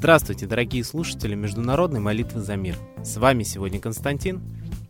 Здравствуйте, дорогие слушатели Международной молитвы за мир. С вами сегодня Константин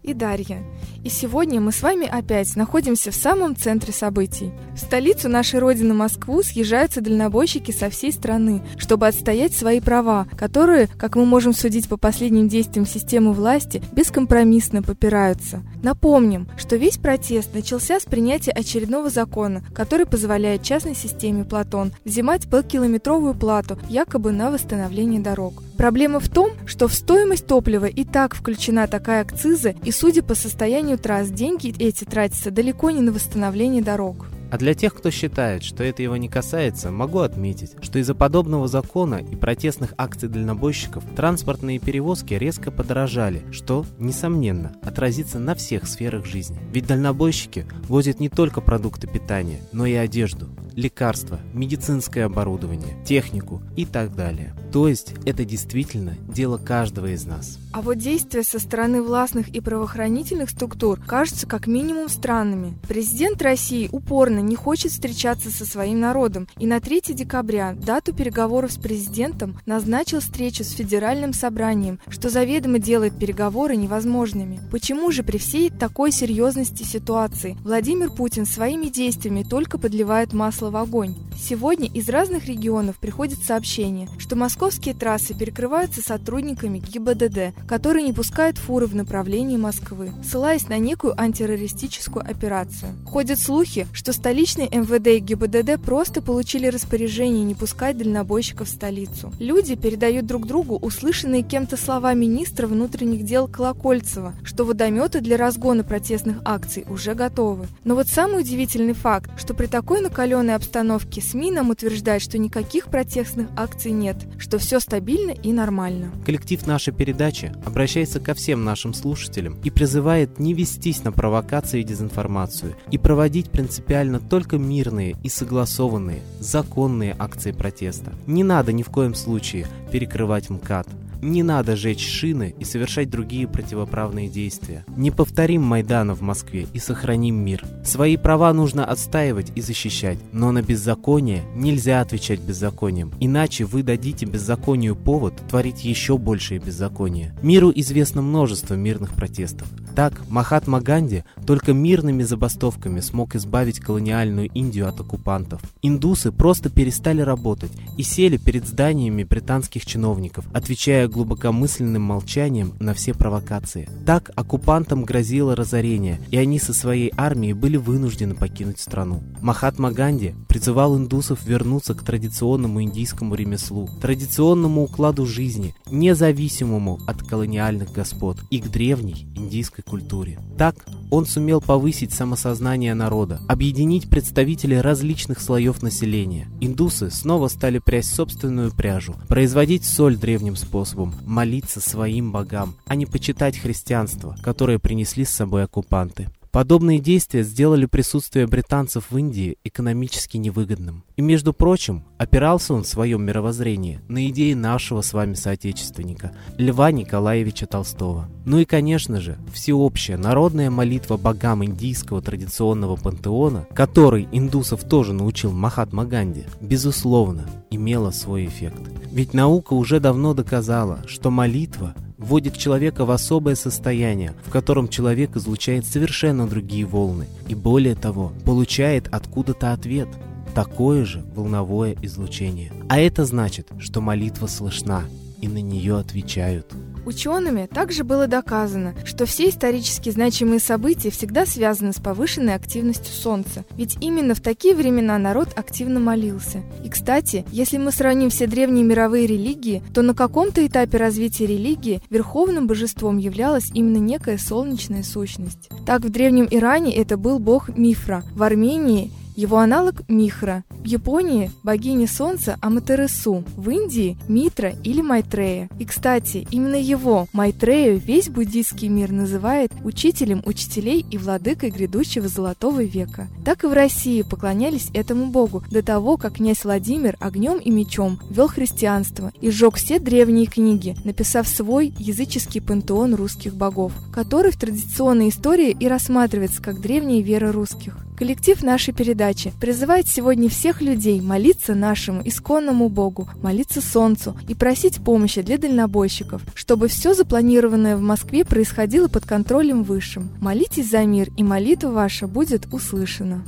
и Дарья. И сегодня мы с вами опять находимся в самом центре событий. В столицу нашей родины Москву съезжаются дальнобойщики со всей страны, чтобы отстоять свои права, которые, как мы можем судить по последним действиям системы власти, бескомпромиссно попираются. Напомним, что весь протест начался с принятия очередного закона, который позволяет частной системе «Платон» взимать полкилометровую плату якобы на восстановление дорог. Проблема в том, что в стоимость топлива и так включена такая акциза, и судя по состоянию трасс, деньги эти тратятся далеко не на восстановление дорог. А для тех, кто считает, что это его не касается, могу отметить, что из-за подобного закона и протестных акций дальнобойщиков транспортные перевозки резко подорожали, что, несомненно, отразится на всех сферах жизни. Ведь дальнобойщики возят не только продукты питания, но и одежду, лекарства, медицинское оборудование, технику и так далее. То есть это действительно дело каждого из нас. А вот действия со стороны властных и правоохранительных структур кажутся как минимум странными. Президент России упорно не хочет встречаться со своим народом и на 3 декабря, дату переговоров с президентом, назначил встречу с федеральным собранием, что заведомо делает переговоры невозможными. Почему же при всей такой серьезности ситуации Владимир Путин своими действиями только подливает масло в огонь? Сегодня из разных регионов приходят сообщения, что московские трассы перекрываются сотрудниками ГИБДД, которые не пускают фуры в направлении Москвы, ссылаясь на некую антитеррористическую операцию. Ходят слухи, что столичный МВД и ГИБДД просто получили распоряжение не пускать дальнобойщиков в столицу. Люди передают друг другу услышанные кем-то слова министра внутренних дел Колокольцева, что водометы для разгона протестных акций уже готовы. Но вот самый удивительный факт, что при такой накаленной обстановке СМИ нам утверждают, что никаких протестных акций нет, что все стабильно и нормально. Коллектив нашей передачи обращается ко всем нашим слушателям и призывает не вестись на провокации и дезинформацию и проводить принципиально только мирные и согласованные, законные акции протеста. Не надо ни в коем случае перекрывать МКАД. Не надо жечь шины и совершать другие противоправные действия. Не повторим Майдана в Москве и сохраним мир. Свои права нужно отстаивать и защищать, но на беззаконие нельзя отвечать беззаконием, иначе вы дадите беззаконию повод творить еще большее беззаконие. Миру известно множество мирных протестов. Так, Махатма Ганди только мирными забастовками смог избавить колониальную Индию от оккупантов. Индусы просто перестали работать и сели перед зданиями британских чиновников, отвечая глубокомысленным молчанием на все провокации. Так оккупантам грозило разорение, и они со своей армией были вынуждены покинуть страну. Махатма Ганди призывал индусов вернуться к традиционному индийскому ремеслу, традиционному укладу жизни, независимому от колониальных господ и к древней индийской культуре. Так он сумел повысить самосознание народа, объединить представителей различных слоев населения. Индусы снова стали прясть собственную пряжу, производить соль древним способом, молиться своим богам, а не почитать христианство, которое принесли с собой оккупанты. Подобные действия сделали присутствие британцев в Индии экономически невыгодным. И, между прочим, опирался он в своем мировоззрении на идеи нашего с вами соотечественника Льва Николаевича Толстого. Ну и, конечно же, всеобщая народная молитва богам индийского традиционного пантеона, который индусов тоже научил Махатма Ганди, безусловно, имела свой эффект. Ведь наука уже давно доказала, что молитва – вводит человека в особое состояние, в котором человек излучает совершенно другие волны и более того, получает откуда-то ответ, такое же волновое излучение. А это значит, что молитва слышна и на нее отвечают. Учеными также было доказано, что все исторически значимые события всегда связаны с повышенной активностью Солнца, ведь именно в такие времена народ активно молился. И, кстати, если мы сравним все древние мировые религии, то на каком-то этапе развития религии верховным божеством являлась именно некая солнечная сущность. Так в древнем Иране это был бог Мифра, в Армении его аналог – Михра. В Японии – богиня солнца Аматерасу, в Индии – Митра или Майтрея. И, кстати, именно его, Майтрею, весь буддийский мир называет учителем учителей и владыкой грядущего золотого века. Так и в России поклонялись этому богу до того, как князь Владимир огнем и мечом вел христианство и сжег все древние книги, написав свой языческий пантеон русских богов, который в традиционной истории и рассматривается как древняя вера русских. Коллектив нашей передачи призывает сегодня всех людей молиться нашему исконному Богу, молиться Солнцу и просить помощи для дальнобойщиков, чтобы все запланированное в Москве происходило под контролем Высшим. Молитесь за мир, и молитва ваша будет услышана.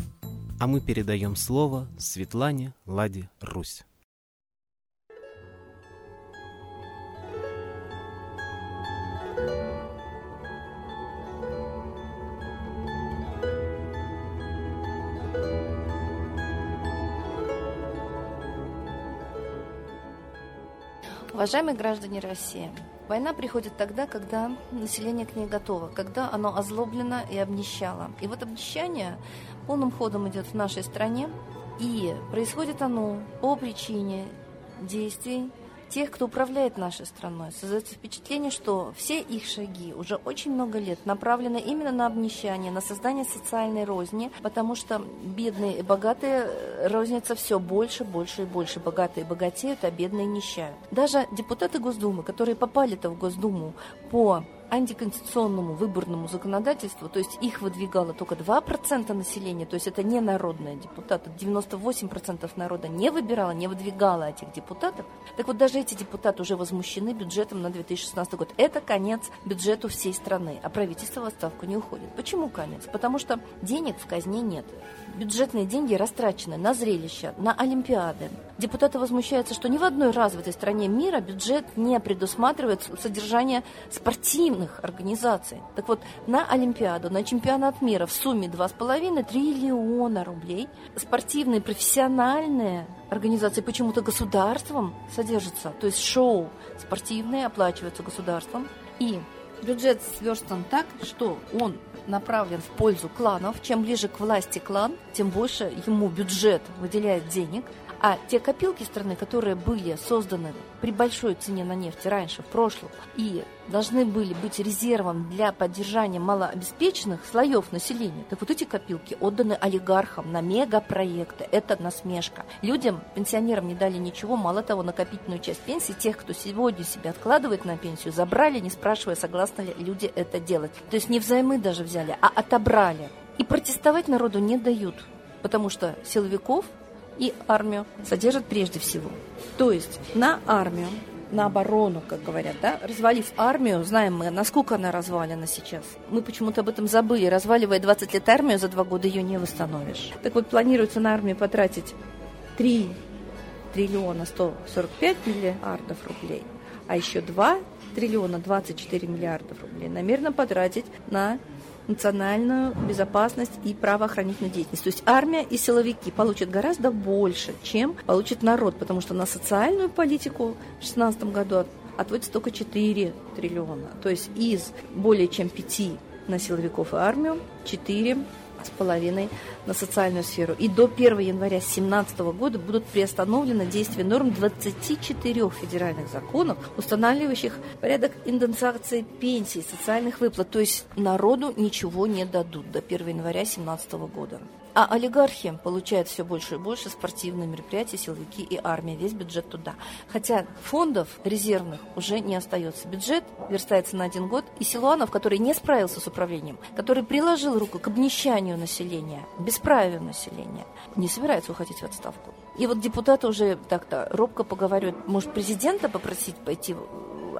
А мы передаем слово Светлане Ладе Русь. Уважаемые граждане России, война приходит тогда, когда население к ней готово, когда оно озлоблено и обнищало. И вот обнищание полным ходом идет в нашей стране, и происходит оно по причине действий тех, кто управляет нашей страной. Создается впечатление, что все их шаги уже очень много лет направлены именно на обнищание, на создание социальной розни, потому что бедные и богатые э, рознятся все больше, больше и больше. Богатые богатеют, а бедные нищают. Даже депутаты Госдумы, которые попали-то в Госдуму по антиконституционному выборному законодательству, то есть их выдвигало только 2% населения, то есть это не народные депутаты, 98% народа не выбирало, не выдвигало этих депутатов. Так вот, даже эти депутаты уже возмущены бюджетом на 2016 год. Это конец бюджету всей страны, а правительство в отставку не уходит. Почему конец? Потому что денег в казне нет бюджетные деньги растрачены на зрелища, на Олимпиады. Депутаты возмущаются, что ни в одной развитой стране мира бюджет не предусматривает содержание спортивных организаций. Так вот, на Олимпиаду, на чемпионат мира в сумме 2,5 триллиона рублей спортивные профессиональные организации почему-то государством содержатся, то есть шоу спортивные оплачиваются государством. И бюджет сверстан так, что он направлен в пользу кланов. Чем ближе к власти клан, тем больше ему бюджет выделяет денег. А те копилки страны, которые были созданы при большой цене на нефть раньше, в прошлом, и должны были быть резервом для поддержания малообеспеченных слоев населения, так вот эти копилки отданы олигархам на мегапроекты. Это насмешка. Людям, пенсионерам не дали ничего, мало того, накопительную часть пенсии тех, кто сегодня себя откладывает на пенсию, забрали, не спрашивая, согласны ли люди это делать. То есть не взаймы даже взяли, а отобрали. И протестовать народу не дают, потому что силовиков и армию содержат прежде всего. То есть на армию, на оборону, как говорят, да, развалив армию, знаем мы, насколько она развалена сейчас. Мы почему-то об этом забыли. Разваливая 20 лет армию, за два года ее не восстановишь. Так вот, планируется на армию потратить 3 триллиона 145 миллиардов рублей, а еще 2 триллиона 24 миллиардов рублей намеренно потратить на национальную безопасность и правоохранительную деятельность. То есть армия и силовики получат гораздо больше, чем получит народ, потому что на социальную политику в 2016 году отводится только 4 триллиона. То есть из более чем 5 на силовиков и армию 4 с половиной на социальную сферу. И до 1 января 2017 года будут приостановлены действия норм 24 федеральных законов, устанавливающих порядок индексации пенсий, социальных выплат. То есть народу ничего не дадут до 1 января 2017 года. А олигархи получают все больше и больше спортивные мероприятия, силовики и армия, весь бюджет туда. Хотя фондов резервных уже не остается. Бюджет верстается на один год, и Силуанов, который не справился с управлением, который приложил руку к обнищанию населения, бесправию населения, не собирается уходить в отставку. И вот депутаты уже так-то робко поговаривают, может, президента попросить пойти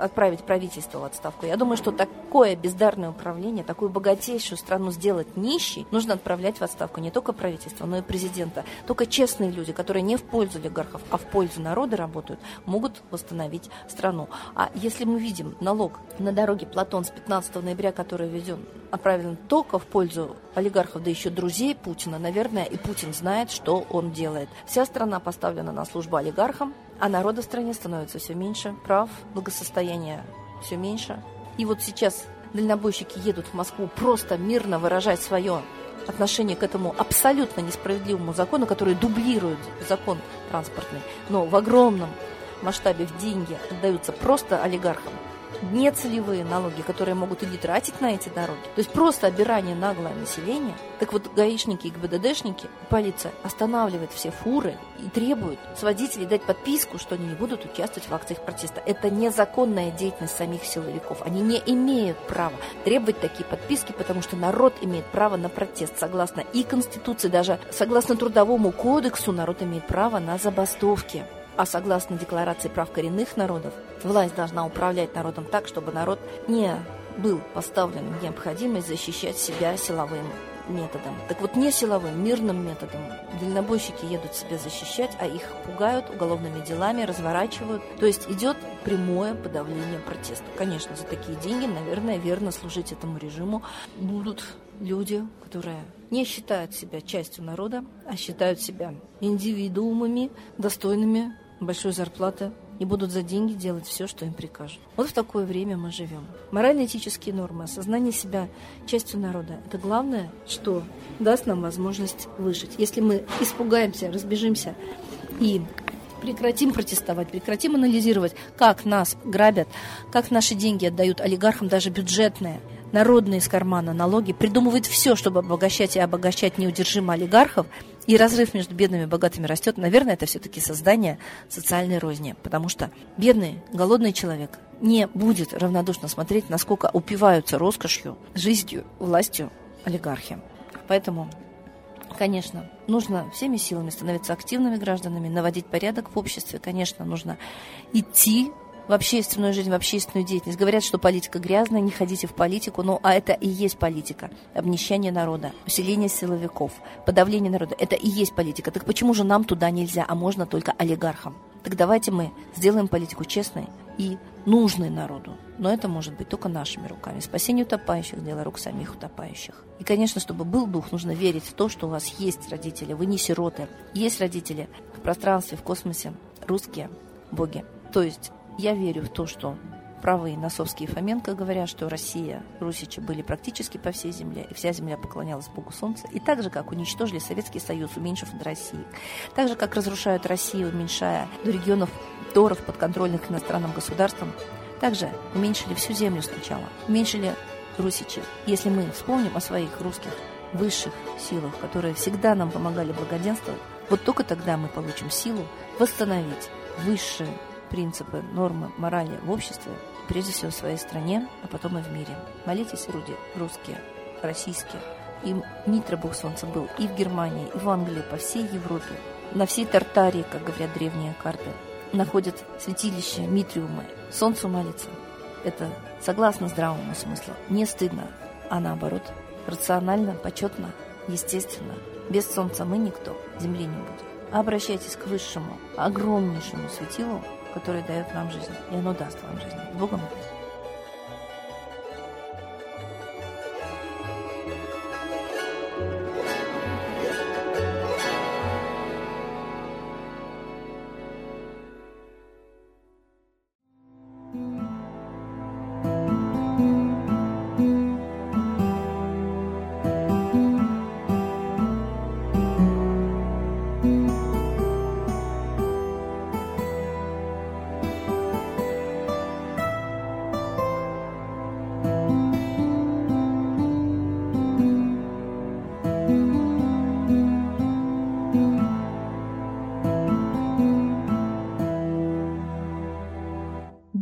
отправить правительство в отставку. Я думаю, что такое бездарное управление, такую богатейшую страну сделать нищей, нужно отправлять в отставку не только правительство, но и президента. Только честные люди, которые не в пользу олигархов, а в пользу народа работают, могут восстановить страну. А если мы видим налог на дороге Платон с 15 ноября, который введен, отправлен только в пользу олигархов, да еще друзей Путина, наверное, и Путин знает, что он делает. Вся страна поставлена на службу олигархам, а народа в стране становится все меньше, прав, благосостояние все меньше. И вот сейчас дальнобойщики едут в Москву просто мирно выражать свое отношение к этому абсолютно несправедливому закону, который дублирует закон транспортный, но в огромном масштабе в деньги отдаются просто олигархам. Нецелевые налоги, которые могут и не тратить на эти дороги. То есть просто обирание наглое населения. Так вот, гаишники и ГБДДшники, полиция останавливает все фуры и требует с водителей дать подписку, что они не будут участвовать в акциях протеста. Это незаконная деятельность самих силовиков. Они не имеют права требовать такие подписки, потому что народ имеет право на протест. Согласно и Конституции, даже согласно Трудовому кодексу, народ имеет право на забастовки. А согласно Декларации прав коренных народов, власть должна управлять народом так, чтобы народ не был поставлен в необходимость защищать себя силовым методом. Так вот, не силовым, мирным методом. Дальнобойщики едут себя защищать, а их пугают уголовными делами, разворачивают. То есть идет прямое подавление протеста. Конечно, за такие деньги, наверное, верно служить этому режиму будут люди, которые не считают себя частью народа, а считают себя индивидуумами, достойными большой зарплаты и будут за деньги делать все, что им прикажут. Вот в такое время мы живем. Морально-этические нормы, осознание себя частью народа – это главное, что даст нам возможность выжить. Если мы испугаемся, разбежимся и прекратим протестовать, прекратим анализировать, как нас грабят, как наши деньги отдают олигархам, даже бюджетные, народные из кармана налоги, придумывают все, чтобы обогащать и обогащать неудержимо олигархов, и разрыв между бедными и богатыми растет, наверное, это все-таки создание социальной розни, потому что бедный, голодный человек не будет равнодушно смотреть, насколько упиваются роскошью, жизнью, властью олигархи. Поэтому Конечно, нужно всеми силами становиться активными гражданами, наводить порядок в обществе. Конечно, нужно идти в общественную жизнь, в общественную деятельность. Говорят, что политика грязная, не ходите в политику, ну а это и есть политика. Обнищание народа, усиление силовиков, подавление народа. Это и есть политика. Так почему же нам туда нельзя, а можно только олигархам? Так давайте мы сделаем политику честной и нужной народу. Но это может быть только нашими руками. Спасение утопающих – дело рук самих утопающих. И, конечно, чтобы был дух, нужно верить в то, что у вас есть родители, вы не сироты. Есть родители в пространстве, в космосе, русские боги. То есть я верю в то, что правые Носовский и Фоменко говорят, что Россия, русичи были практически по всей земле, и вся земля поклонялась Богу Солнца. И так же, как уничтожили Советский Союз, уменьшив до России. Так же, как разрушают Россию, уменьшая до регионов торов подконтрольных иностранным государствам, также уменьшили всю землю сначала, уменьшили русичи. Если мы вспомним о своих русских высших силах, которые всегда нам помогали благоденствовать, вот только тогда мы получим силу восстановить высшие принципы, нормы, морали в обществе, прежде всего в своей стране, а потом и в мире. Молитесь, люди, русские, российские. И Митра Бог Солнца был и в Германии, и в Англии, по всей Европе. На всей Тартарии, как говорят древние карты, находят святилище Митриумы. Солнцу молится. Это согласно здравому смыслу. Не стыдно, а наоборот, рационально, почетно, естественно. Без солнца мы никто, земли не будет. Обращайтесь к высшему, огромнейшему светилу, которое дает нам жизнь, и оно даст вам жизнь. С Богом!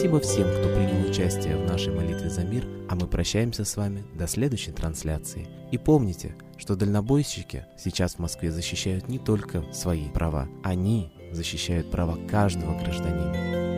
Спасибо всем, кто принял участие в нашей молитве за мир, а мы прощаемся с вами до следующей трансляции. И помните, что дальнобойщики сейчас в Москве защищают не только свои права, они защищают права каждого гражданина.